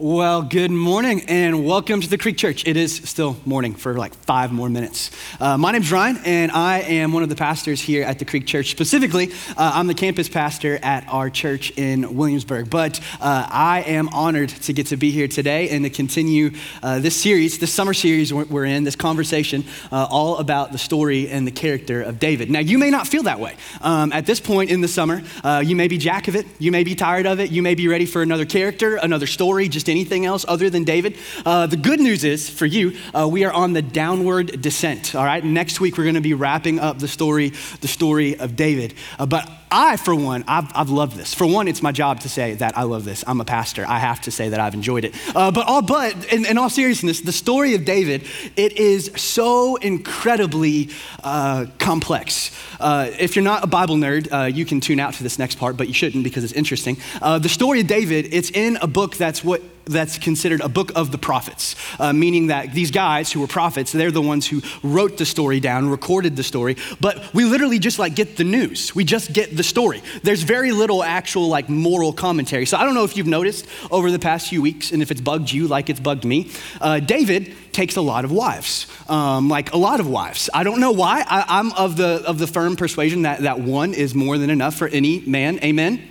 Well, good morning and welcome to the Creek Church. It is still morning for like five more minutes. Uh, my name's Ryan and I am one of the pastors here at the Creek Church. Specifically, uh, I'm the campus pastor at our church in Williamsburg. But uh, I am honored to get to be here today and to continue uh, this series, this summer series we're in, this conversation uh, all about the story and the character of David. Now, you may not feel that way. Um, at this point in the summer, uh, you may be jack of it, you may be tired of it, you may be ready for another character, another story, just anything else other than David. Uh, the good news is for you, uh, we are on the downward descent. All right, next week we're going to be wrapping up the story, the story of David. Uh, but I, for one, I've, I've, loved this. For one, it's my job to say that I love this. I'm a pastor. I have to say that I've enjoyed it. Uh, but all, but in, in, all seriousness, the story of David, it is so incredibly uh, complex. Uh, if you're not a Bible nerd, you can tune out to this next part, but you shouldn't because it's interesting. The story of David, it's in a book that's what that's considered a book of the prophets, uh, meaning that these guys who were prophets, they're the ones who wrote the story down, recorded the story, but we literally just like get the news. We just get the story. There's very little actual like moral commentary. So I don't know if you've noticed over the past few weeks, and if it's bugged you like it's bugged me, uh, David takes a lot of wives, um, like a lot of wives. I don't know why. I, am of the, of the firm persuasion that, that one is more than enough for any man. Amen?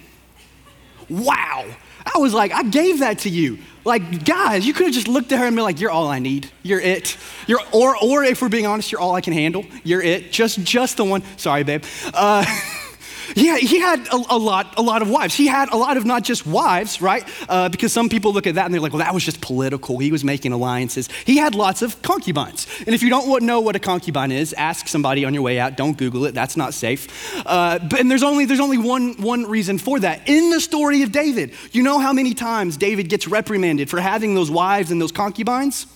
Wow. I was like, I gave that to you. Like, guys, you could have just looked at her and been like, you're all I need. You're it. You're, or, or if we're being honest, you're all I can handle. You're it. Just, just the one. Sorry, babe. Uh, Yeah, he had a, a, lot, a lot of wives. He had a lot of not just wives, right? Uh, because some people look at that and they're like, well, that was just political. He was making alliances. He had lots of concubines. And if you don't know what a concubine is, ask somebody on your way out. Don't Google it. That's not safe. Uh, but, and there's only, there's only one, one reason for that. In the story of David, you know how many times David gets reprimanded for having those wives and those concubines?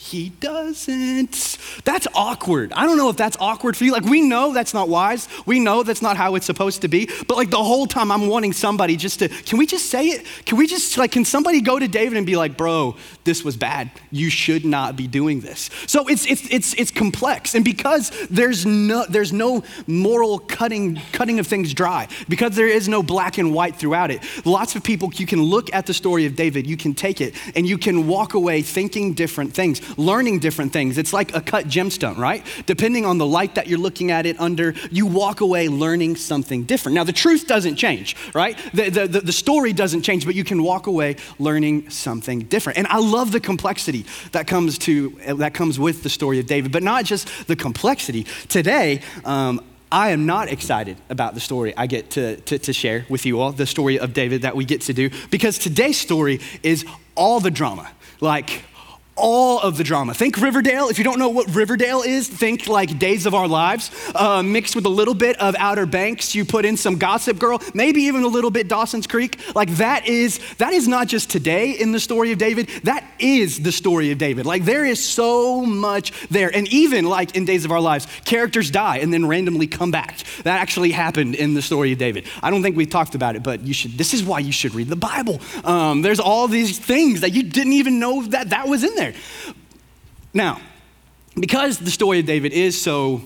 He doesn't. That's awkward. I don't know if that's awkward for you. Like, we know that's not wise. We know that's not how it's supposed to be. But, like, the whole time I'm wanting somebody just to, can we just say it? Can we just, like, can somebody go to David and be like, bro, this was bad. You should not be doing this. So it's, it's, it's, it's complex. And because there's no, there's no moral cutting, cutting of things dry, because there is no black and white throughout it, lots of people, you can look at the story of David, you can take it, and you can walk away thinking different things learning different things. It's like a cut gemstone, right? Depending on the light that you're looking at it under, you walk away learning something different. Now, the truth doesn't change, right? The, the, the, the story doesn't change, but you can walk away learning something different. And I love the complexity that comes to that comes with the story of David, but not just the complexity. Today, um, I am not excited about the story I get to, to, to, share with you all, the story of David that we get to do, because today's story is all the drama. Like, all of the drama. Think Riverdale. If you don't know what Riverdale is, think like Days of Our Lives, uh, mixed with a little bit of Outer Banks. You put in some Gossip Girl, maybe even a little bit Dawson's Creek. Like that is that is not just today in the story of David. That is the story of David. Like there is so much there, and even like in Days of Our Lives, characters die and then randomly come back. That actually happened in the story of David. I don't think we talked about it, but you should. This is why you should read the Bible. Um, there's all these things that you didn't even know that that was in there there. Now, because the story of David is so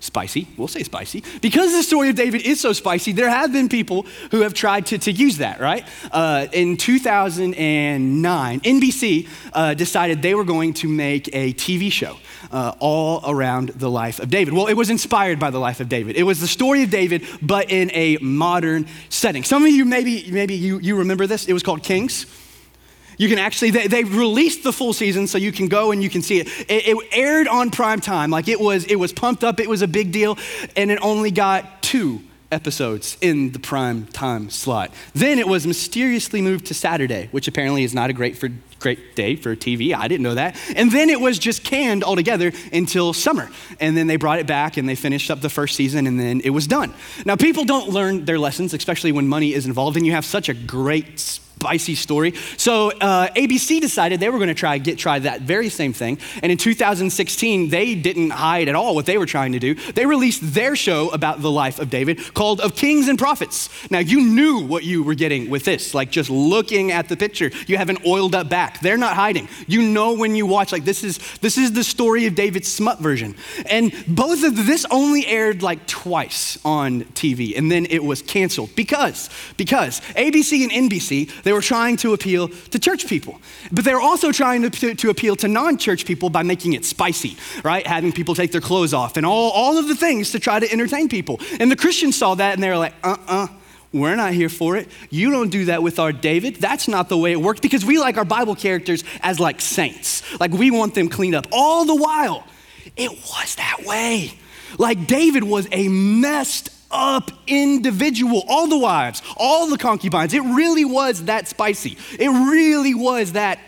spicy, we'll say spicy, because the story of David is so spicy, there have been people who have tried to, to use that, right? Uh, in 2009, NBC uh, decided they were going to make a TV show. Uh, all around the life of David. Well, it was inspired by the life of David. It was the story of David, but in a modern setting. Some of you maybe maybe you, you remember this. It was called Kings. You can actually, they, they released the full season so you can go and you can see it. it. It aired on prime time. Like it was, it was pumped up, it was a big deal, and it only got two episodes in the prime time slot. Then it was mysteriously moved to Saturday, which apparently is not a great for great day for TV. I didn't know that. And then it was just canned altogether until summer. And then they brought it back and they finished up the first season and then it was done. Now people don't learn their lessons, especially when money is involved and you have such a great spicy story. So uh, ABC decided they were going to try get try that very same thing. And in 2016, they didn't hide at all what they were trying to do. They released their show about the life of David called Of Kings and Prophets. Now you knew what you were getting with this, like just looking at the picture. You have an oiled up back. They're not hiding. You know when you watch like this is this is the story of David's smut version. And both of this only aired like twice on TV, and then it was canceled because because ABC and NBC They were trying to appeal to church people. But they were also trying to, to, to appeal to non church people by making it spicy, right? Having people take their clothes off and all, all of the things to try to entertain people. And the Christians saw that and they were like, uh uh-uh, uh we're not here for it. You don't do that with our David. That's not the way it works because we like our Bible characters as like saints. Like we want them cleaned up. All the while, it was that way. Like David was a messed up individual. All the wives, all the concubines. It really was that spicy. It really was that.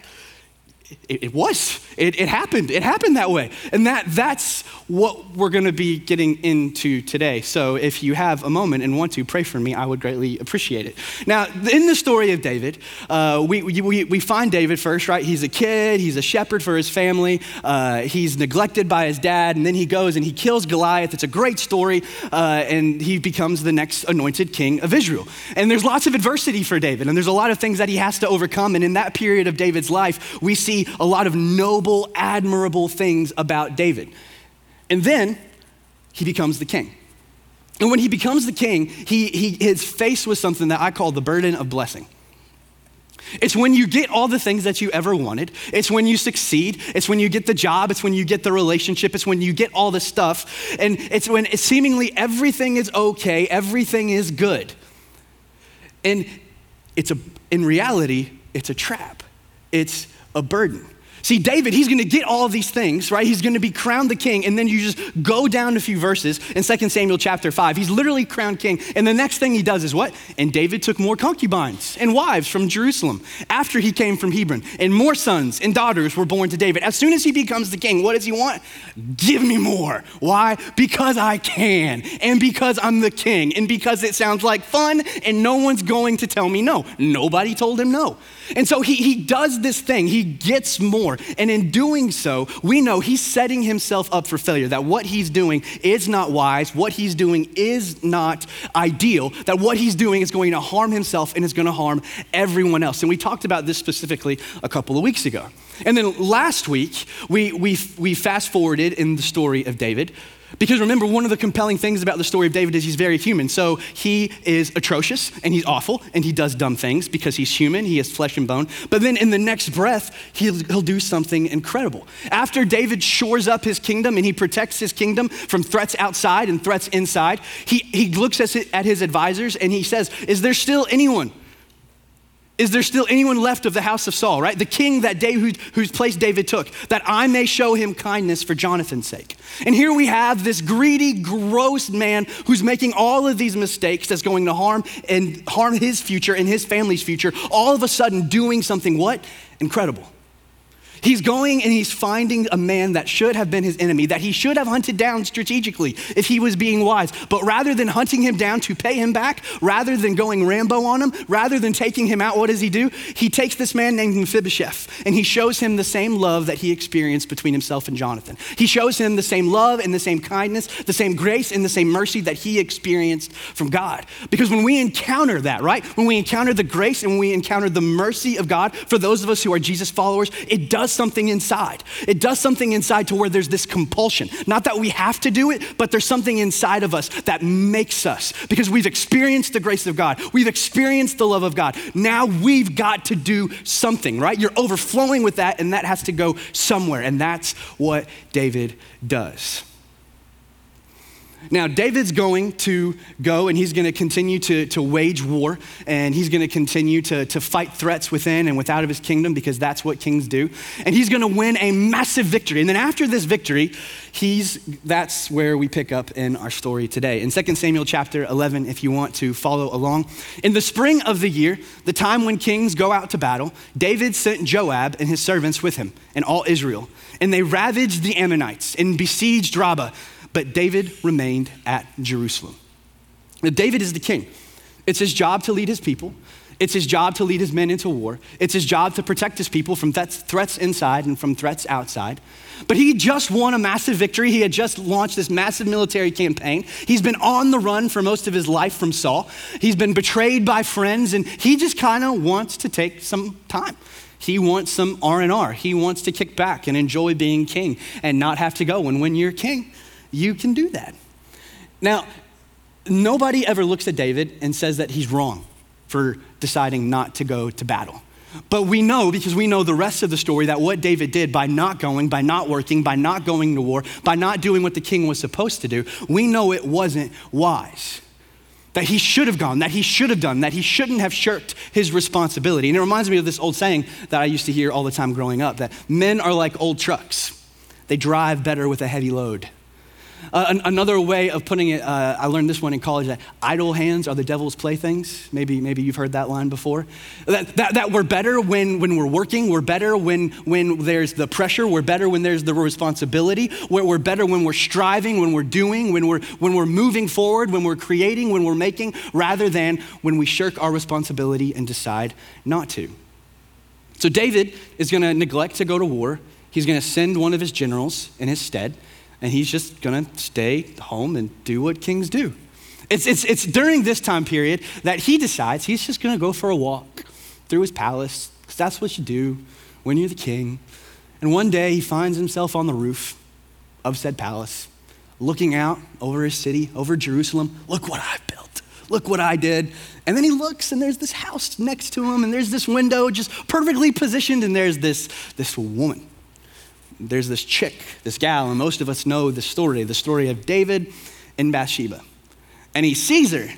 It, it was. It, it, happened. It happened that way. And that, that's what we're going to be getting into today. So if you have a moment and want to pray for me, I would greatly appreciate it. Now, in the story of David, uh, we, we, we find David first, right? He's a kid, he's a shepherd for his family, uh, he's neglected by his dad, and then he goes and he kills Goliath. It's a great story, uh, and he becomes the next anointed king of Israel. And there's lots of adversity for David, and there's a lot of things that he has to overcome. And in that period of David's life, we see a lot of noble, admirable things about David. And then he becomes the king. And when he becomes the king, he, he is faced with something that I call the burden of blessing. It's when you get all the things that you ever wanted. It's when you succeed. It's when you get the job. It's when you get the relationship. It's when you get all the stuff. And it's when it's seemingly everything is okay, everything is good. And it's a, in reality, it's a trap, it's a burden. See, David, he's going to get all these things, right? He's going to be crowned the king. And then you just go down a few verses in 2 Samuel chapter 5. He's literally crowned king. And the next thing he does is what? And David took more concubines and wives from Jerusalem after he came from Hebron. And more sons and daughters were born to David. As soon as he becomes the king, what does he want? Give me more. Why? Because I can. And because I'm the king. And because it sounds like fun and no one's going to tell me no. Nobody told him no. And so he, he does this thing. He gets more more. And in doing so, we know he's setting himself up for failure, that what he's doing is not wise, what he's doing is not ideal, that what he's doing is going to harm himself and is going to harm everyone else. And we talked about this specifically a couple of weeks ago. And then last week, we, we, we fast forwarded in the story of David because remember, one of the compelling things about the story of David is he's very human. So he is atrocious and he's awful and he does dumb things because he's human, he has flesh and bone. But then in the next breath, he'll, he'll do something incredible. After David shores up his kingdom and he protects his kingdom from threats outside and threats inside, he, he looks at his advisors and he says, Is there still anyone? Is there still anyone left of the house of Saul, right? The king that David, whose place David took, that I may show him kindness for Jonathan's sake. And here we have this greedy, gross man who's making all of these mistakes that's going to harm and harm his future and his family's future, all of a sudden doing something what? Incredible. He's going and he's finding a man that should have been his enemy, that he should have hunted down strategically if he was being wise. But rather than hunting him down to pay him back, rather than going Rambo on him, rather than taking him out, what does he do? He takes this man named Mephibosheth and he shows him the same love that he experienced between himself and Jonathan. He shows him the same love and the same kindness, the same grace and the same mercy that he experienced from God. Because when we encounter that, right? When we encounter the grace and when we encounter the mercy of God for those of us who are Jesus followers, it does something inside. It does something inside to where there's this compulsion. Not that we have to do it, but there's something inside of us that makes us because we've experienced the grace of God. We've experienced the love of God. Now we've got to do something, right? You're overflowing with that, and that has to go somewhere. And that's what David does. Now, David's going to go and he's going to continue to, to wage war and he's going to continue to, fight threats within and without of his kingdom because that's what kings do. And he's going to win a massive victory. And then after this victory, he's, that's where we pick up in our story today. In 2 Samuel chapter 11, if you want to follow along. In the spring of the year, the time when kings go out to battle, David sent Joab and his servants with him and all Israel. And they ravaged the Ammonites and besieged Rabbah but David remained at Jerusalem. Now, David is the king. It's his job to lead his people. It's his job to lead his men into war. It's his job to protect his people from threats inside and from threats outside. But he just won a massive victory. He had just launched this massive military campaign. He's been on the run for most of his life from Saul. He's been betrayed by friends and he just kind of wants to take some time. He wants some R&R. He wants to kick back and enjoy being king and not have to go. And when you're king, you can do that. Now, nobody ever looks at David and says that he's wrong for deciding not to go to battle. But we know, because we know the rest of the story, that what David did by not going, by not working, by not going to war, by not doing what the king was supposed to do, we know it wasn't wise. That he should have gone, that he should have done, that he shouldn't have shirked his responsibility. And it reminds me of this old saying that I used to hear all the time growing up that men are like old trucks, they drive better with a heavy load. Uh, an, another way of putting it, uh, I learned this one in college that idle hands are the devil's playthings. Maybe, maybe you've heard that line before. That, that, that we're better when, when we're working, we're better when, when there's the pressure, we're better when there's the responsibility, we're, we're better when we're striving, when we're doing, when we're, when we're moving forward, when we're creating, when we're making, rather than when we shirk our responsibility and decide not to. So David is going to neglect to go to war. He's going to send one of his generals in his stead and he's just going to stay home and do what kings do. It's, it's, it's during this time period that he decides he's just going to go for a walk through his palace, because that's what you do when you're the king. And one day he finds himself on the roof of said palace, looking out over his city, over Jerusalem. Look what I've built. Look what I did. And then he looks, and there's this house next to him, and there's this window just perfectly positioned, and there's this, this woman there's this chick, this gal, and most of us know the story the story of David and Bathsheba. And he sees her.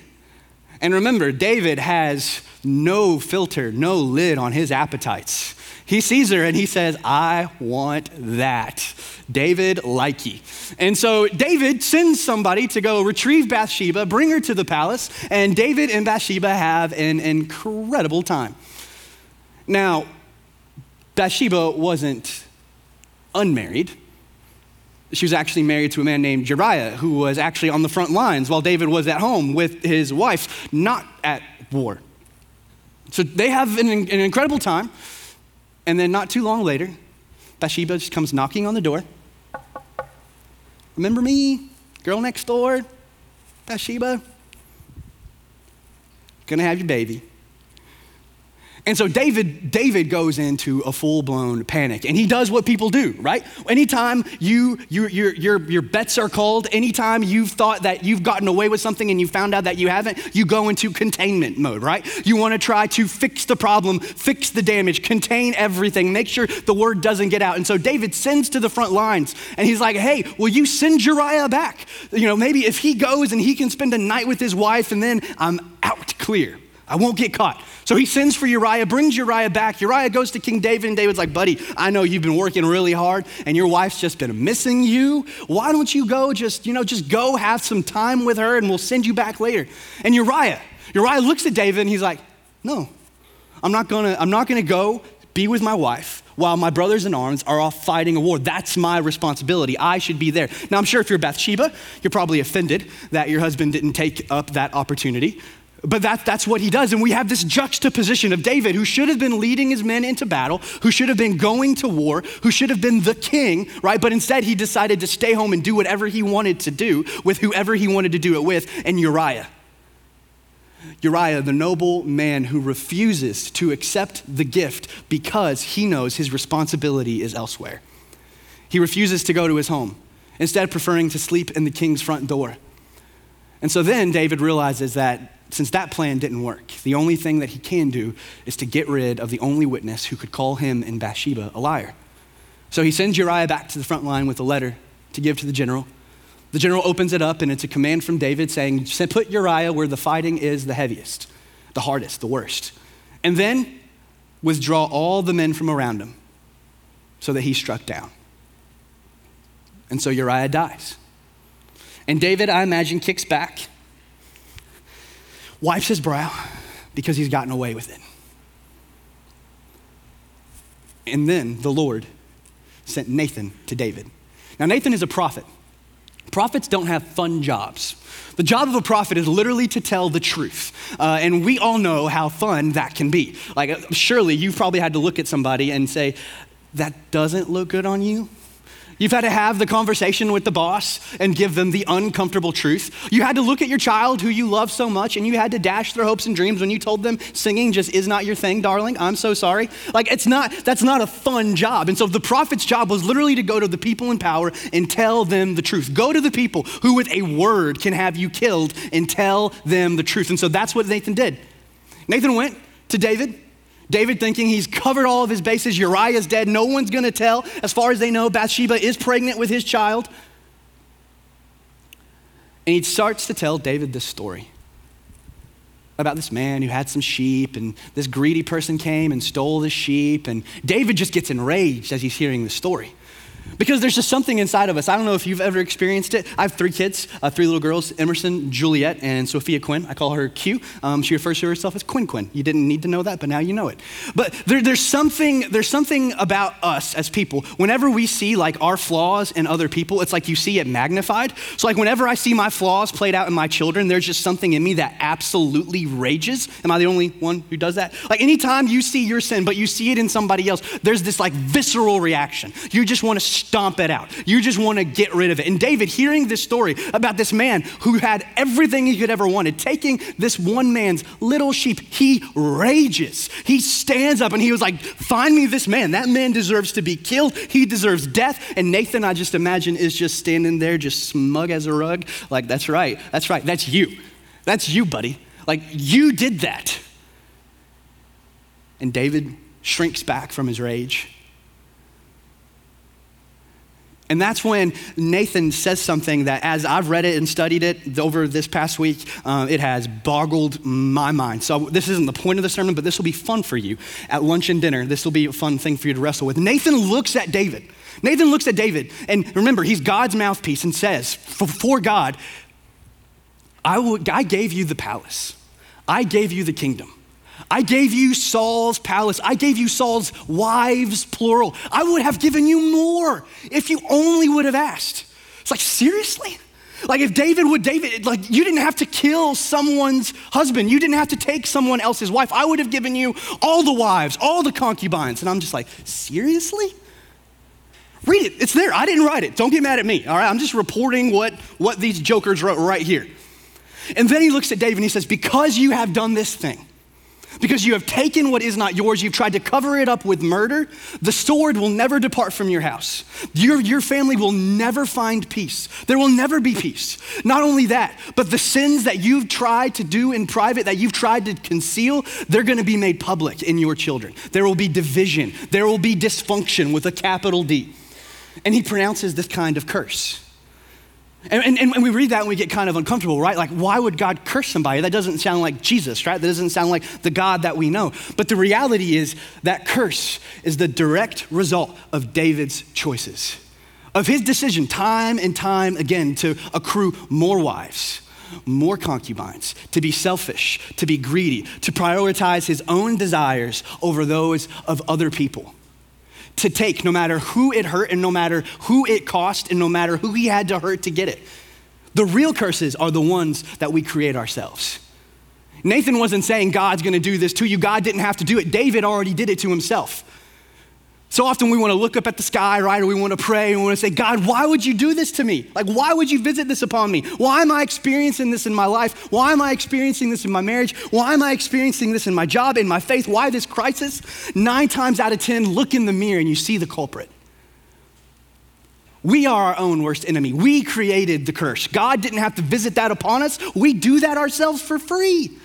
And remember, David has no filter, no lid on his appetites. He sees her and he says, I want that. David likey. And so David sends somebody to go retrieve Bathsheba, bring her to the palace, and David and Bathsheba have an incredible time. Now, Bathsheba wasn't unmarried. She was actually married to a man named Uriah, who was actually on the front lines while David was at home with his wife, not at war. So they have an, an incredible time. And then, not too long later, Bathsheba just comes knocking on the door. Remember me? Girl next door? Bathsheba? Gonna have your baby. And so David, David goes into a full-blown panic, and he does what people do, right? Anytime you, you, your, your, your bets are called, anytime you've thought that you've gotten away with something and you found out that you haven't, you go into containment mode, right? You want to try to fix the problem, fix the damage, contain everything, make sure the word doesn't get out. And so David sends to the front lines, and he's like, hey, will you send Uriah back? You know, maybe if he goes and he can spend a night with his wife, and then I'm out clear. I won't get caught. So he sends for Uriah, brings Uriah back. Uriah goes to King David, and David's like, Buddy, I know you've been working really hard, and your wife's just been missing you. Why don't you go just, you know, just go have some time with her, and we'll send you back later. And Uriah, Uriah looks at David, and he's like, No, I'm not gonna, I'm not gonna go be with my wife while my brothers in arms are off fighting a war. That's my responsibility. I should be there. Now, I'm sure if you're Bathsheba, you're probably offended that your husband didn't take up that opportunity. But that, that's what he does. And we have this juxtaposition of David, who should have been leading his men into battle, who should have been going to war, who should have been the king, right? But instead, he decided to stay home and do whatever he wanted to do with whoever he wanted to do it with, and Uriah. Uriah, the noble man who refuses to accept the gift because he knows his responsibility is elsewhere. He refuses to go to his home, instead, preferring to sleep in the king's front door. And so then David realizes that since that plan didn't work, the only thing that he can do is to get rid of the only witness who could call him and Bathsheba a liar. So he sends Uriah back to the front line with a letter to give to the general. The general opens it up, and it's a command from David saying, Put Uriah where the fighting is the heaviest, the hardest, the worst. And then withdraw all the men from around him so that he's struck down. And so Uriah dies. And David, I imagine, kicks back wipes his brow because he's gotten away with it. And then the Lord sent Nathan to David. Now, Nathan is a prophet. Prophets don't have fun jobs. The job of a prophet is literally to tell the truth. Uh, and we all know how fun that can be. Like, surely you've probably had to look at somebody and say, That doesn't look good on you. You've had to have the conversation with the boss and give them the uncomfortable truth. You had to look at your child who you love so much and you had to dash their hopes and dreams when you told them singing just is not your thing, darling. I'm so sorry. Like it's not that's not a fun job. And so the prophet's job was literally to go to the people in power and tell them the truth. Go to the people who with a word can have you killed and tell them the truth. And so that's what Nathan did. Nathan went to David. David thinking he's covered all of his bases. Uriah's dead. No one's going to tell. As far as they know, Bathsheba is pregnant with his child. And he starts to tell David this story about this man who had some sheep, and this greedy person came and stole the sheep. And David just gets enraged as he's hearing the story. Because there's just something inside of us. I don't know if you've ever experienced it. I have three kids, uh, three little girls Emerson, Juliet, and Sophia Quinn. I call her Q. Um, she refers to herself as Quinn Quinn. You didn't need to know that, but now you know it. But there, there's, something, there's something about us as people. Whenever we see like our flaws in other people, it's like you see it magnified. So, like, whenever I see my flaws played out in my children, there's just something in me that absolutely rages. Am I the only one who does that? Like, anytime you see your sin, but you see it in somebody else, there's this like visceral reaction. You just want to stomp it out. You just want to get rid of it. And David, hearing this story about this man who had everything he could ever wanted, taking this one man's little sheep, he rages. He stands up and he was like, Find me this man. That man deserves to be killed. He deserves death. And Nathan, I just imagine, is just standing there, just smug as a rug. Like, that's right. That's right. That's you. That's you, buddy. Like, you did that. And David shrinks back from his rage and that's when Nathan says something that, as I've read it and studied it over this past week, uh, it has boggled my mind. So, this isn't the point of the sermon, but this will be fun for you at lunch and dinner. This will be a fun thing for you to wrestle with. Nathan looks at David. Nathan looks at David, and remember, he's God's mouthpiece and says, For God, I, will, I gave you the palace, I gave you the kingdom. I gave you Saul's palace. I gave you Saul's wives, plural. I would have given you more if you only would have asked. It's like, seriously? Like, if David would, David, like, you didn't have to kill someone's husband. You didn't have to take someone else's wife. I would have given you all the wives, all the concubines. And I'm just like, seriously? Read it. It's there. I didn't write it. Don't get mad at me. All right. I'm just reporting what, what these jokers wrote right here. And then he looks at David and he says, Because you have done this thing, because you have taken what is not yours, you've tried to cover it up with murder, the sword will never depart from your house. Your, your family will never find peace. There will never be peace. Not only that, but the sins that you've tried to do in private, that you've tried to conceal, they're going to be made public in your children. There will be division, there will be dysfunction with a capital D. And he pronounces this kind of curse. And, and, and, we read that and we get kind of uncomfortable, right? Like, why would God curse somebody? That doesn't sound like Jesus, right? That doesn't sound like the God that we know. But the reality is that curse is the direct result of David's choices, of his decision time and time again to accrue more wives, more concubines, to be selfish, to be greedy, to prioritize his own desires over those of other people to take, no matter who it hurt and no matter who it cost and no matter who he had to hurt to get it. The real curses are the ones that we create ourselves. Nathan wasn't saying God's gonna do this to you. God didn't have to do it. David already did it to himself. So often we want to look up at the sky, right? Or we want to pray and we want to say, God, why would you do this to me? Like, why would you visit this upon me? Why am I experiencing this in my life? Why am I experiencing this in my marriage? Why am I experiencing this in my job, in my faith? Why this crisis? Nine times out of 10, look in the mirror and you see the culprit. We are our own worst enemy. We created the curse. God didn't have to visit that upon us. We do that ourselves for free.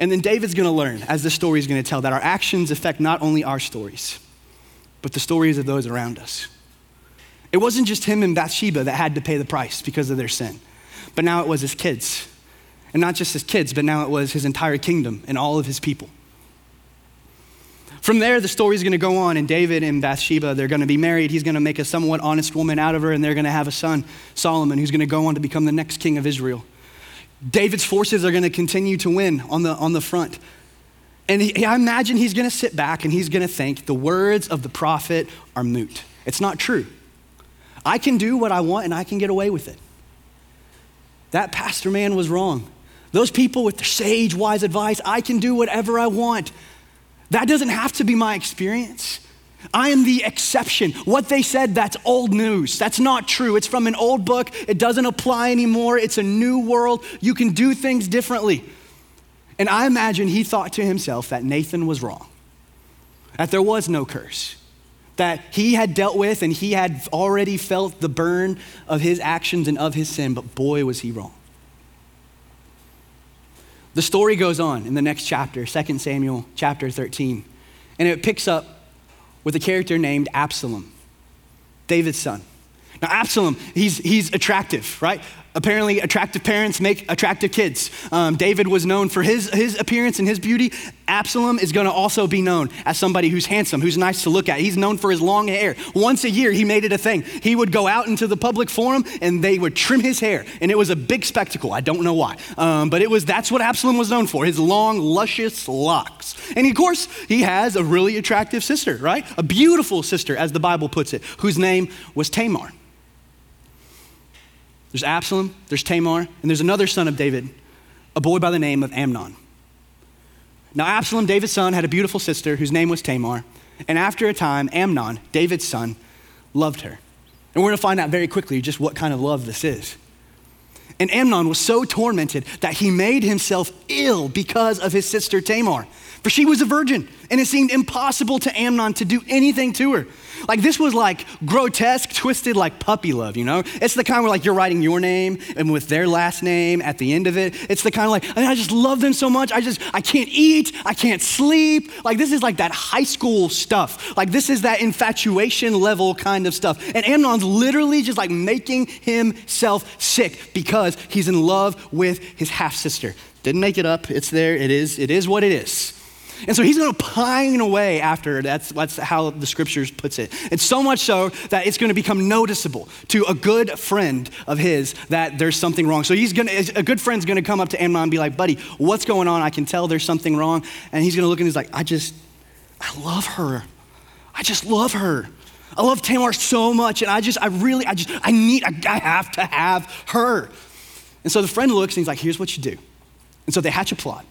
And then David's going to learn, as the story is going to tell, that our actions affect not only our stories, but the stories of those around us. It wasn't just him and Bathsheba that had to pay the price because of their sin, but now it was his kids. And not just his kids, but now it was his entire kingdom and all of his people. From there, the story is going to go on, and David and Bathsheba, they're going to be married. He's going to make a somewhat honest woman out of her, and they're going to have a son, Solomon, who's going to go on to become the next king of Israel. David's forces are going to continue to win on the, on the front. And he, I imagine he's going to sit back and he's going to think the words of the prophet are moot. It's not true. I can do what I want and I can get away with it. That pastor man was wrong. Those people with their sage, wise advice, I can do whatever I want. That doesn't have to be my experience. I am the exception. What they said, that's old news. That's not true. It's from an old book. It doesn't apply anymore. It's a new world. You can do things differently. And I imagine he thought to himself that Nathan was wrong, that there was no curse, that he had dealt with and he had already felt the burn of his actions and of his sin, but boy, was he wrong. The story goes on in the next chapter, 2 Samuel chapter 13, and it picks up with a character named Absalom, David's son. Now, Absalom, he's, he's attractive, right? Apparently, attractive parents make attractive kids. Um, David was known for his, his appearance and his beauty. Absalom is going to also be known as somebody who's handsome, who's nice to look at. He's known for his long hair. Once a year, he made it a thing. He would go out into the public forum and they would trim his hair, and it was a big spectacle. I don't know why, um, but it was that's what Absalom was known for: his long, luscious locks. And of course, he has a really attractive sister, right? A beautiful sister, as the Bible puts it, whose name was Tamar. There's Absalom, there's Tamar, and there's another son of David, a boy by the name of Amnon. Now, Absalom, David's son, had a beautiful sister whose name was Tamar. And after a time, Amnon, David's son, loved her. And we're going to find out very quickly just what kind of love this is. And Amnon was so tormented that he made himself ill because of his sister Tamar. For she was a virgin, and it seemed impossible to Amnon to do anything to her. Like this was like grotesque, twisted, like puppy love, you know? It's the kind where like you're writing your name and with their last name at the end of it. It's the kind of like, I just love them so much. I just, I can't eat, I can't sleep. Like this is like that high school stuff. Like this is that infatuation level kind of stuff. And Amnon's literally just like making himself sick because he's in love with his half sister. Didn't make it up. It's there. It is. It is what it is. And so he's going to pine away after. That's, that's how the scriptures puts it. It's so much so that it's going to become noticeable to a good friend of his that there's something wrong. So he's going to, a good friend's going to come up to Amnon and be like, buddy, what's going on? I can tell there's something wrong. And he's going to look and he's like, I just, I love her. I just love her. I love Tamar so much. And I just, I really, I just, I need, I, I have to have her. And so the friend looks and he's like, here's what you do. And so they hatch a plot.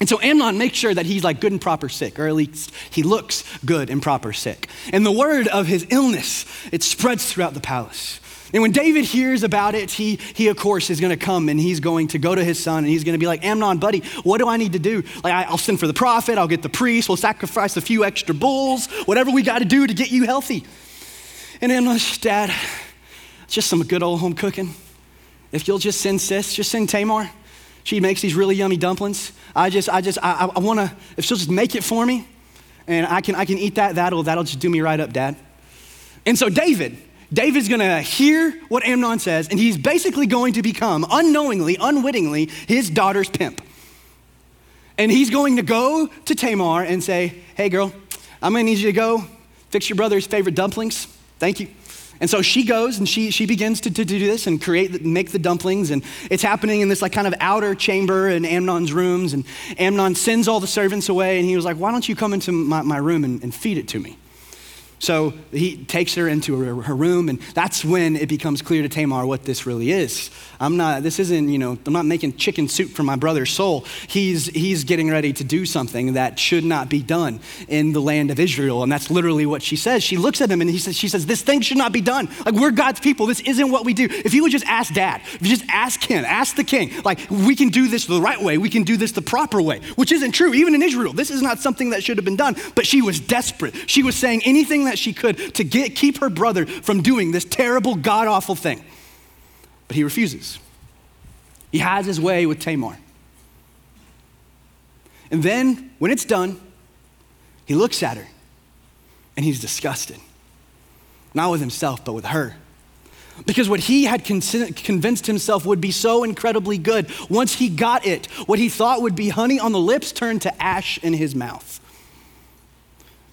And so Amnon makes sure that he's like good and proper sick, or at least he looks good and proper sick. And the word of his illness, it spreads throughout the palace. And when David hears about it, he, he of course is going to come and he's going to go to his son and he's going to be like, Amnon, buddy, what do I need to do? Like, I, will send for the prophet, I'll get the priest, we'll sacrifice a few extra bulls, whatever we got to do to get you healthy. And Amnon's dad, just some good old home cooking. If you'll just send sis, just send Tamar. She makes these really yummy dumplings. I just, I just, I, I want to, if she'll just make it for me and I can, I can eat that, that'll, that'll just do me right up, Dad. And so David, David's gonna hear what Amnon says, and he's basically going to become, unknowingly, unwittingly, his daughter's pimp. And he's going to go to Tamar and say, Hey, girl, I'm gonna need you to go fix your brother's favorite dumplings. Thank you. And so she goes and she, she begins to, to do this and create, make the dumplings. And it's happening in this like kind of outer chamber in Amnon's rooms. And Amnon sends all the servants away and he was like, why don't you come into my, my room and, and feed it to me? So he takes her into her, her, room, and that's when it becomes clear to Tamar what this really is. I'm not, this isn't, you know, I'm not making chicken soup for my brother's soul. He's, he's getting ready to do something that should not be done in the land of Israel. And that's literally what she says. She looks at him and he says, she says, This thing should not be done. Like, we're God's people. This isn't what we do. If you would just ask dad, if you just ask him, ask the king, like, we can do this the right way, we can do this the proper way, which isn't true. Even in Israel, this is not something that should have been done. But she was desperate. She was saying anything that she could to get, keep her brother from doing this terrible, god awful thing. But he refuses. He has his way with Tamar. And then, when it's done, he looks at her and he's disgusted. Not with himself, but with her. Because what he had convinced himself would be so incredibly good, once he got it, what he thought would be honey on the lips turned to ash in his mouth.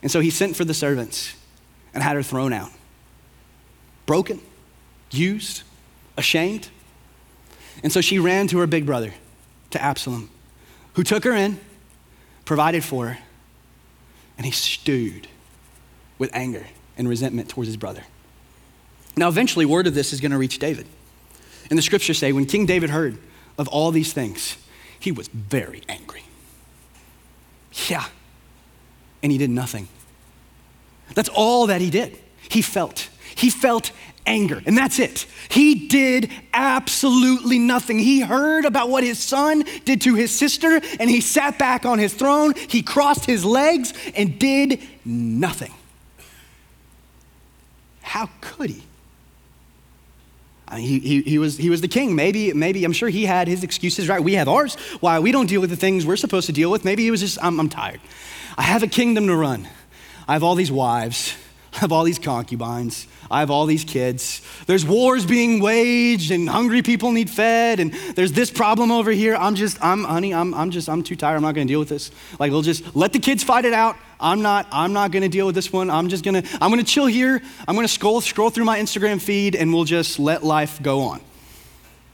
And so he sent for the servants and had her thrown out. Broken, used, ashamed. And so she ran to her big brother, to Absalom, who took her in, provided for her, and he stewed with anger and resentment towards his brother. Now, eventually, word of this is going to reach David. And the scriptures say when King David heard of all these things, he was very angry. Yeah. And he did nothing. That's all that he did. He felt. He felt anger, and that's it. He did absolutely nothing. He heard about what his son did to his sister, and he sat back on his throne. He crossed his legs and did nothing. How could he? I mean, he, he, he, was, he was the king. Maybe, maybe, I'm sure he had his excuses, right? We have ours. Why we don't deal with the things we're supposed to deal with. Maybe he was just, I'm, I'm tired. I have a kingdom to run. I have all these wives. I have all these concubines. I have all these kids. There's wars being waged, and hungry people need fed, and there's this problem over here. I'm just, I'm, honey, I'm, I'm just, I'm too tired. I'm not to deal with this. Like, we'll just let the kids fight it out. I'm not, I'm not to deal with this one. I'm just to, I'm to chill here. I'm to scroll, scroll through my Instagram feed, and we'll just let life go on. I'm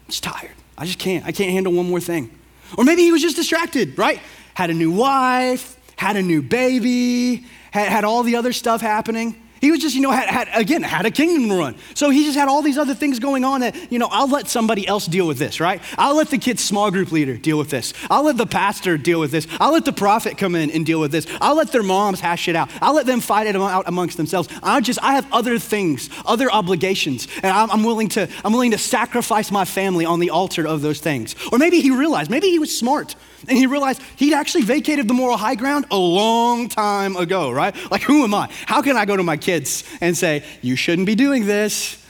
just tired. I just can't. I can't handle one more thing. Or maybe he was just distracted, right? Had a new wife, had a new baby, had, had all the other stuff happening. He was just, you know, had, had, again, had a kingdom run. So he just had all these other things going on that, you know, I'll let somebody else deal with this, right? I'll let the kid's small group leader deal with this. I'll let the pastor deal with this. I'll let the prophet come in and deal with this. I'll let their moms hash it out. I'll let them fight it out amongst themselves. I just, I have other things, other obligations, and I'm, I'm willing to, I'm willing to sacrifice my family on the altar of those things. Or maybe he realized, maybe he was smart. And he realized he'd actually vacated the moral high ground a long time ago, right? Like, who am I? How can I go to my kids and say, you shouldn't be doing this?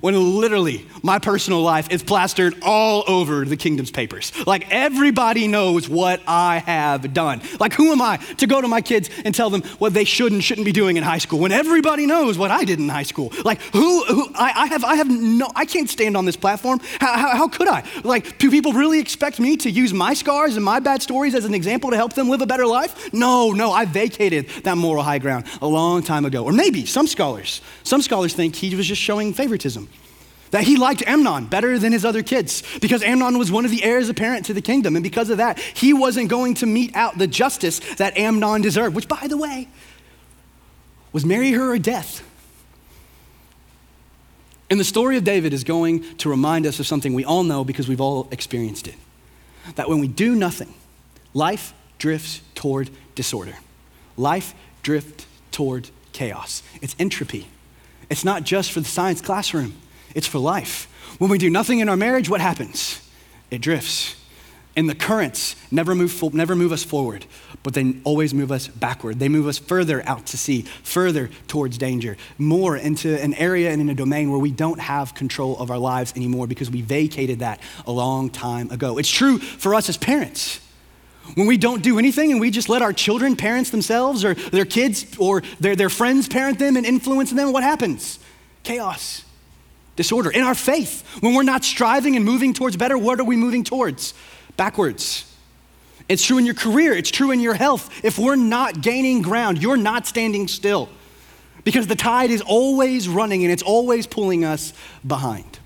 When literally my personal life is plastered all over the kingdom's papers. Like everybody knows what I have done. Like who am I to go to my kids and tell them what they should and shouldn't be doing in high school when everybody knows what I did in high school? Like who, who I, I have, I have no, I can't stand on this platform. How, how, how could I? Like do people really expect me to use my scars and my bad stories as an example to help them live a better life? No, no, I vacated that moral high ground a long time ago. Or maybe some scholars, some scholars think he was just showing favoritism. That he liked Amnon better than his other kids because Amnon was one of the heirs apparent to the kingdom. And because of that, he wasn't going to mete out the justice that Amnon deserved, which, by the way, was marry her or death. And the story of David is going to remind us of something we all know because we've all experienced it. That when we do nothing, life drifts toward disorder. Life drifts toward chaos. It's entropy. It's not just for the science classroom it's for life. When we do nothing in our marriage, what happens? It drifts. And the currents never move, never move us forward, but they always move us backward. They move us further out to sea, further towards danger, more into an area and in a domain where we don't have control of our lives anymore because we vacated that a long time ago. It's true for us as parents. When we don't do anything and we just let our children parents themselves or their kids or their, their friends parent them and influence them, what happens? Chaos disorder. In our faith, when we're not striving and moving towards better, what are we moving towards? Backwards. It's true in your career, it's true in your health. If we're not gaining ground, you're not standing still because the tide is always running and it's always pulling us behind.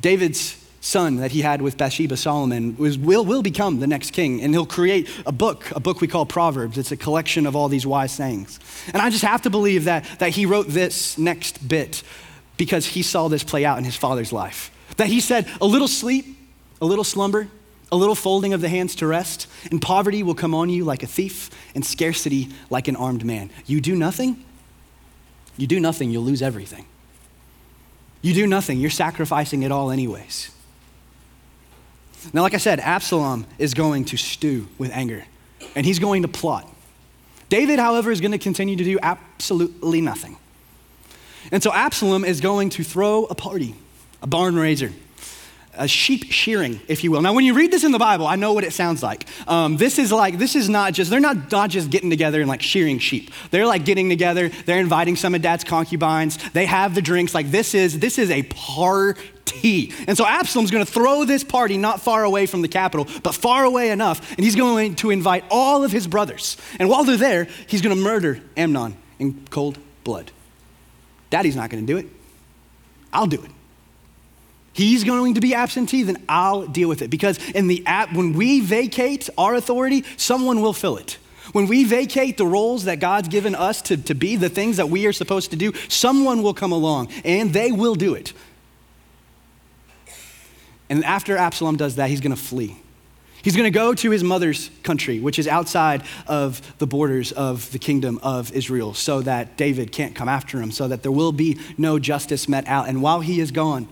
David's son that he had with Bathsheba, Solomon, was, will, will become the next king. And he'll create a book, a book we call Proverbs. It's a collection of all these wise sayings. And I just have to believe that, that he wrote this next bit because he saw this play out in his father's life. That he said, a little sleep, a little slumber, a little folding of the hands to rest, and poverty will come on you like a thief, and scarcity like an armed man. You do nothing, you do nothing, you'll lose everything. You do nothing, you're sacrificing it all, anyways. Now, like I said, Absalom is going to stew with anger, and he's going to plot. David, however, is going to continue to do absolutely nothing. And so Absalom is going to throw a party, a barn raiser, a sheep shearing, if you will. Now, when you read this in the Bible, I know what it sounds like. Um, this is like, this is not just, they're not, not just getting together and like shearing sheep. They're like getting together, they're inviting some of dad's concubines, they have the drinks. Like, this is, this is a party. And so Absalom's going to throw this party not far away from the capital, but far away enough, and he's going to invite all of his brothers. And while they're there, he's going to murder Amnon in cold blood. Daddy's not going to do it. I'll do it. He's going to be absentee, then I'll deal with it. Because in the app, when we vacate our authority, someone will fill it. When we vacate the roles that God's given us to, to be the things that we are supposed to do, someone will come along and they will do it. And after Absalom does that, he's going to flee. He's going to go to his mother's country, which is outside of the borders of the kingdom of Israel, so that David can't come after him, so that there will be no justice met out. And while he is gone,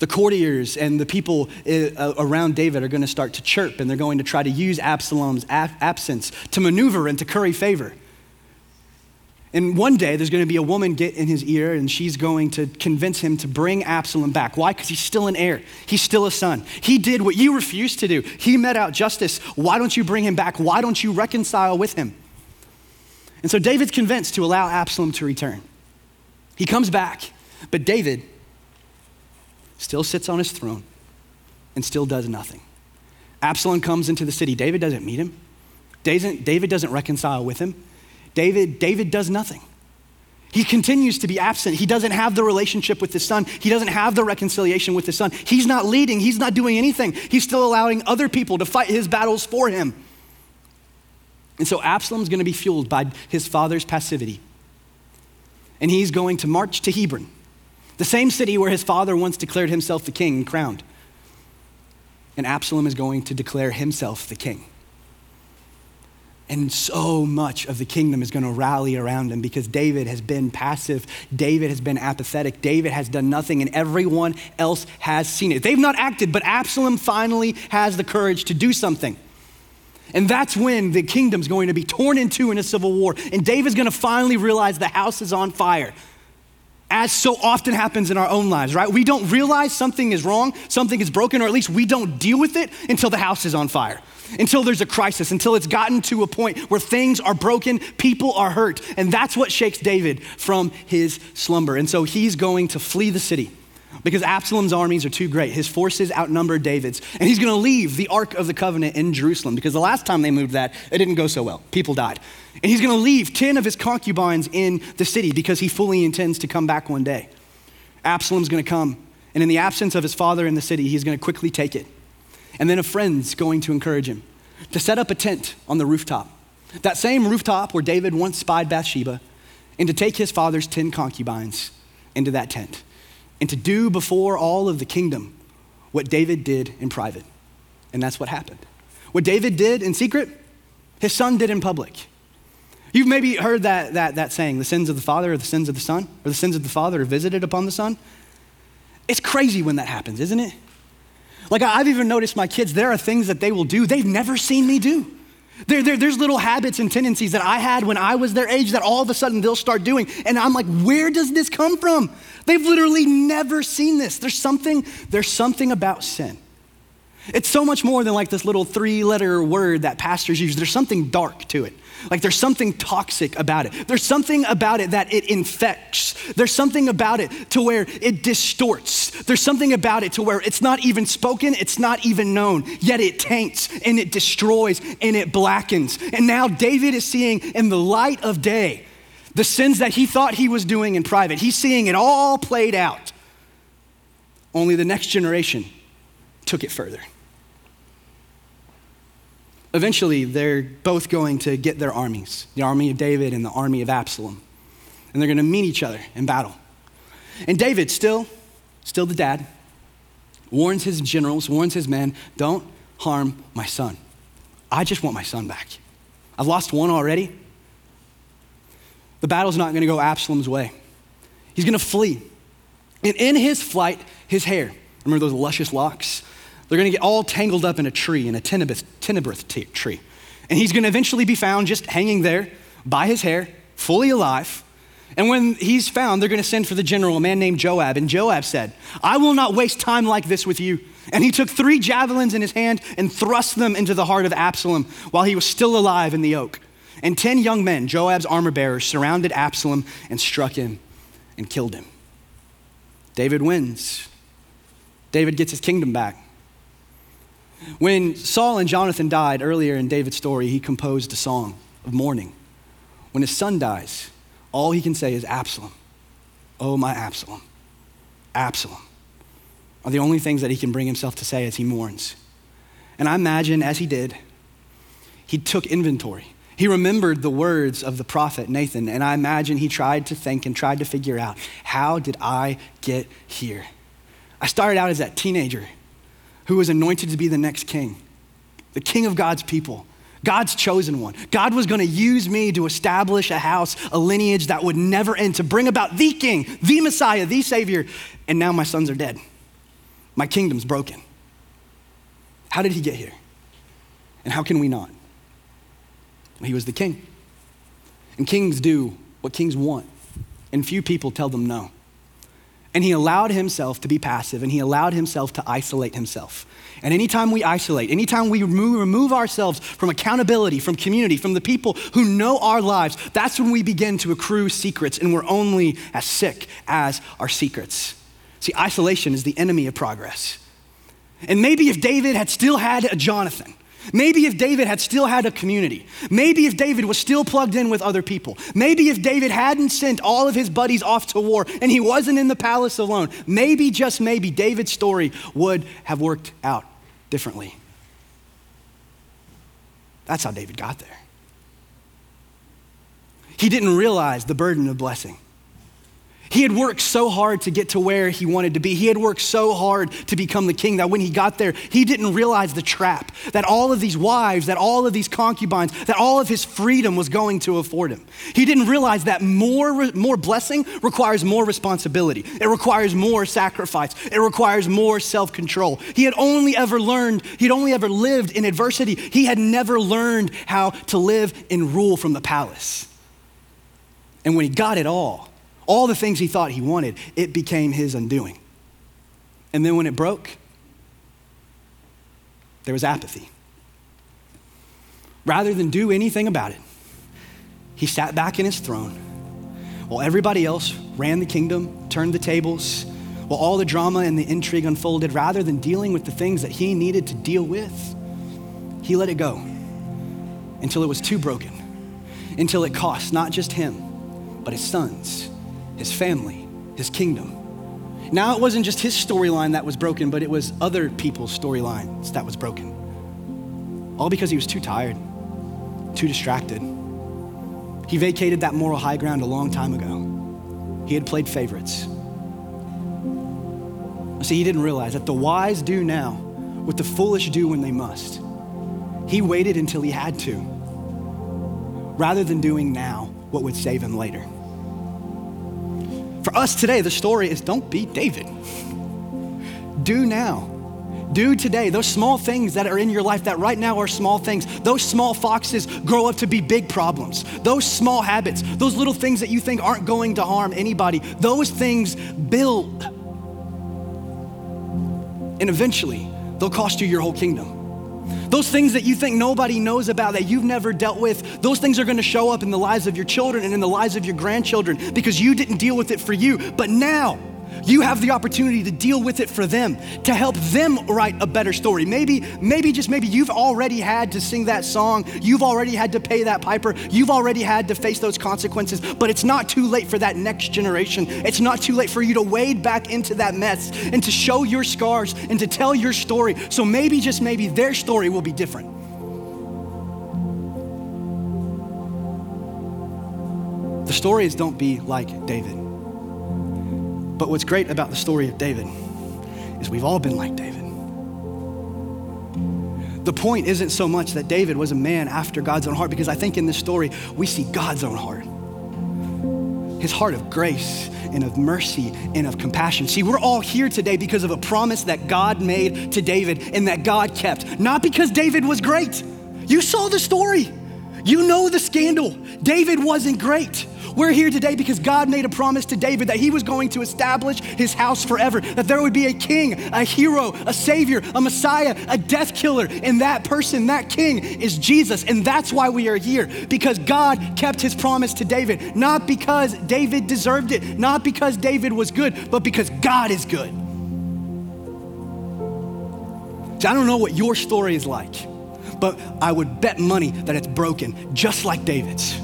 the courtiers and the people uh, around David are going to start to chirp, and they're going to try to use Absalom's absence to maneuver and to curry favor. And one day there's going to be a woman get in his ear and she's going to convince him to bring Absalom back. Why? Because he's still an heir. He's still a son. He did what you refused to do. He met out justice. Why don't you bring him back? Why don't you reconcile with him? And so David's convinced to allow Absalom to return. He comes back, but David still sits on his throne and still does nothing. Absalom comes into the city. David doesn't meet him. David doesn't reconcile with him. David, David does nothing. He continues to be absent. He doesn't have the relationship with his son. He doesn't have the reconciliation with his son. He's not leading. He's not doing anything. He's still allowing other people to fight his battles for him. And so Absalom's going to be fueled by his father's passivity. And he's going to march to Hebron, the same city where his father once declared himself the king and crowned. And Absalom is going to declare himself the king. And so much of the kingdom is going to rally around him because David has been passive. David has been apathetic. David has done nothing, and everyone else has seen it. They've not acted, but Absalom finally has the courage to do something. And that's when the kingdom's going to be torn in two in a civil war. And David's going to finally realize the house is on fire. As so often happens in our own lives, right? We don't realize something is wrong, something is broken, or at least we don't deal with it until the house is on fire until there's a crisis, until it's gotten to a point where things are broken, people are hurt. And that's what shakes David from his slumber. And so he's going to flee the city because Absalom's armies are too great. His forces outnumber David's. And he's going to leave the Ark of the Covenant in Jerusalem because the last time they moved that, it didn't go so well. People died. And he's going to leave 10 of his concubines in the city because he fully intends to come back one day. Absalom's going to come. And in the absence of his father in the city, he's going to quickly take it and then a friend's going to encourage him to set up a tent on the rooftop. That same rooftop where David once spied Bathsheba, and to take his father's 10 concubines into that tent, and to do before all of the kingdom what David did in private. And that's what happened. What David did in secret, his son did in public. You've maybe heard that, that, that saying, the sins of the father are the sins of the son, or the sins of the father are visited upon the son. It's crazy when that happens, isn't it? Like, I've even noticed my kids, there are things that they will do they've never seen me do. There, there, there's little habits and tendencies that I had when I was their age that all of a sudden they'll start doing. And I'm like, where does this come from? They've literally never seen this. There's something, there's something about sin. It's so much more than like this little three letter word that pastors use. There's something dark to it. Like there's something toxic about it. There's something about it that it infects. There's something about it to where it distorts. There's something about it to where it's not even spoken, it's not even known, yet it taints and it destroys and it blackens. And now David is seeing in the light of day the sins that he thought he was doing in private. He's seeing it all played out. Only the next generation took it further. Eventually, they're both going to get their armies the army of David and the army of Absalom. And they're going to meet each other in battle. And David, still, still the dad, warns his generals, warns his men don't harm my son. I just want my son back. I've lost one already. The battle's not going to go Absalom's way. He's going to flee. And in his flight, his hair, remember those luscious locks? They're going to get all tangled up in a tree, in a terebinth tree. And he's going to eventually be found just hanging there by his hair, fully alive. And when he's found, they're going to send for the general, a man named Joab. And Joab said, I will not waste time like this with you. And he took three javelins in his hand and thrust them into the heart of Absalom while he was still alive in the oak. And 10 young men, Joab's armor bearers, surrounded Absalom and struck him and killed him. David wins. David gets his kingdom back. When Saul and Jonathan died earlier in David's story, he composed a song of mourning. When his son dies, all he can say is Absalom. Oh, my Absalom. Absalom are the only things that he can bring himself to say as he mourns. And I imagine as he did, he took inventory. He remembered the words of the prophet Nathan, and I imagine he tried to think and tried to figure out how did I get here? I started out as that teenager who was anointed to be the next king, the king of God's people. God's chosen one. God was going to use me to establish a house, a lineage that would never end, to bring about the king, the Messiah, the Savior. And now my sons are dead. My kingdom's broken. How did he get here? And how can we not? He was the king. And kings do what kings want, and few people tell them no. And he allowed himself to be passive and he allowed himself to isolate himself. And anytime we isolate, anytime we remove, ourselves from accountability, from community, from the people who know our lives, that's when we begin to accrue secrets and we're only as sick as our secrets. See, isolation is the enemy of progress. And maybe if David had still had a Jonathan, Maybe if David had still had a community, maybe if David was still plugged in with other people, maybe if David hadn't sent all of his buddies off to war and he wasn't in the palace alone, maybe, just maybe, David's story would have worked out differently. That's how David got there. He didn't realize the burden of blessing. He had worked so hard to get to where he wanted to be. He had worked so hard to become the king that when he got there, he didn't realize the trap that all of these wives, that all of these concubines, that all of his freedom was going to afford him. He didn't realize that more, more blessing requires more responsibility, it requires more sacrifice, it requires more self control. He had only ever learned, he'd only ever lived in adversity. He had never learned how to live and rule from the palace. And when he got it all, all the things he thought he wanted, it became his undoing. And then when it broke, there was apathy. Rather than do anything about it, he sat back in his throne while everybody else ran the kingdom, turned the tables, while all the drama and the intrigue unfolded. Rather than dealing with the things that he needed to deal with, he let it go until it was too broken, until it cost not just him, but his sons his family, his kingdom. Now it wasn't just his storyline that was broken, but it was other people's storylines that was broken. All because he was too tired, too distracted. He vacated that moral high ground a long time ago. He had played favorites. See, he didn't realize that the wise do now what the foolish do when they must. He waited until he had to, rather than doing now what would save him later. For us today, the story is don't be David. Do now. Do today. Those small things that are in your life that right now are small things, those small foxes grow up to be big problems. Those small habits, those little things that you think aren't going to harm anybody, those things build. And eventually, they'll cost you your whole kingdom. Those things that you think nobody knows about, that you've never dealt with, those things are gonna show up in the lives of your children and in the lives of your grandchildren because you didn't deal with it for you. But now, you have the opportunity to deal with it for them, to help them write a better story. Maybe, maybe just maybe you've already had to sing that song, you've already had to pay that piper, you've already had to face those consequences, but it's not too late for that next generation. It's not too late for you to wade back into that mess and to show your scars and to tell your story. So maybe, just maybe, their story will be different. The story is don't be like David. But what's great about the story of David is we've all been like David. The point isn't so much that David was a man after God's own heart, because I think in this story we see God's own heart. His heart of grace and of mercy and of compassion. See, we're all here today because of a promise that God made to David and that God kept, not because David was great. You saw the story. You know the scandal. David wasn't great. We're here today because God made a promise to David that he was going to establish his house forever, that there would be a king, a hero, a savior, a messiah, a death killer. And that person, that king, is Jesus. And that's why we are here, because God kept his promise to David, not because David deserved it, not because David was good, but because God is good. I don't know what your story is like, but I would bet money that it's broken, just like David's.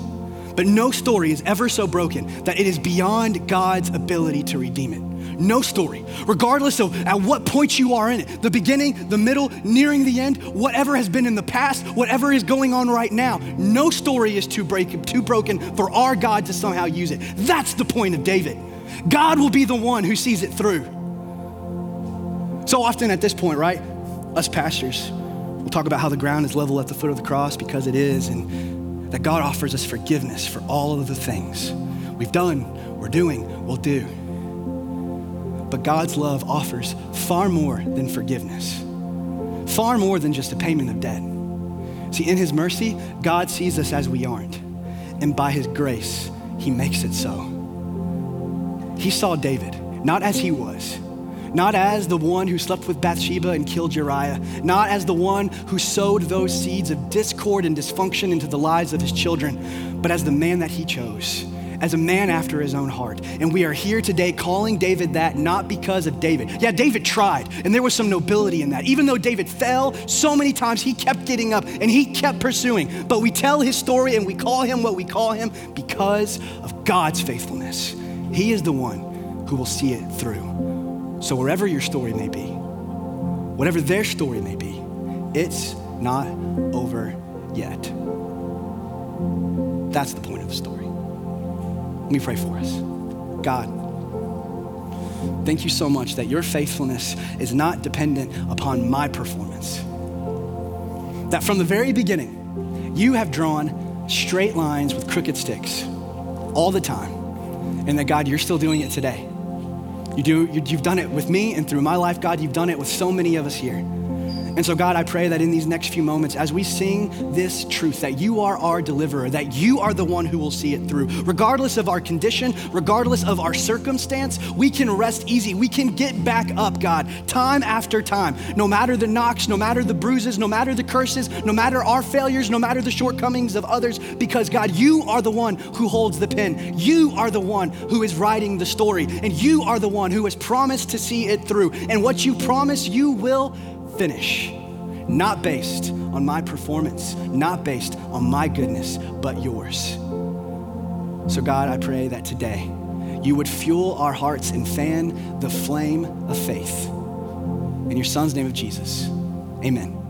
But no story is ever so broken that it is beyond God's ability to redeem it. No story, regardless of at what point you are in it the beginning, the middle, nearing the end, whatever has been in the past, whatever is going on right now, no story is too, break, too broken for our God to somehow use it. That's the point of David. God will be the one who sees it through. So often at this point, right, us pastors, we'll talk about how the ground is level at the foot of the cross because it is, and that God offers us forgiveness for all of the things we've done, we're doing, we'll do. But God's love offers far more than forgiveness, far more than just a payment of debt. See, in His mercy, God sees us as we aren't. And by His grace, he makes it so. He saw David, not as he was, not as the one who slept with Bathsheba and killed Uriah, not as the one who sowed those seeds of discord and dysfunction into the lives of his children, but as the man that he chose, as a man after his own heart. And we are here today calling David that not because of David. Yeah, David tried, and there was some nobility in that. Even though David fell so many times, he kept getting up and he kept pursuing. But we tell his story and we call him what we call him because of God's faithfulness. He is the one who will see it through. So, wherever your story may be, whatever their story may be, it's not over yet. That's the point of the story. Let me pray for us. God, thank you so much that your faithfulness is not dependent upon my performance. That from the very beginning, you have drawn straight lines with crooked sticks all the time and that God, you're still doing it today. You do, you've done it with me and through my life, God, you've done it with so many of us here. And so, God, I pray that in these next few moments, as we sing this truth, that you are our deliverer, that you are the one who will see it through. Regardless of our condition, regardless of our circumstance, we can rest easy. We can get back up, God, time after time. No matter the knocks, no matter the bruises, no matter the curses, no matter our failures, no matter the shortcomings of others, because, God, you are the one who holds the pen. You are the one who is writing the story, and you are the one who has promised to see it through. And what you promise, you will finish, not based on my performance, not based on my goodness, but yours. So, God, I pray that today you would fuel our hearts and fan the flame of faith. In your son's name of Jesus, amen.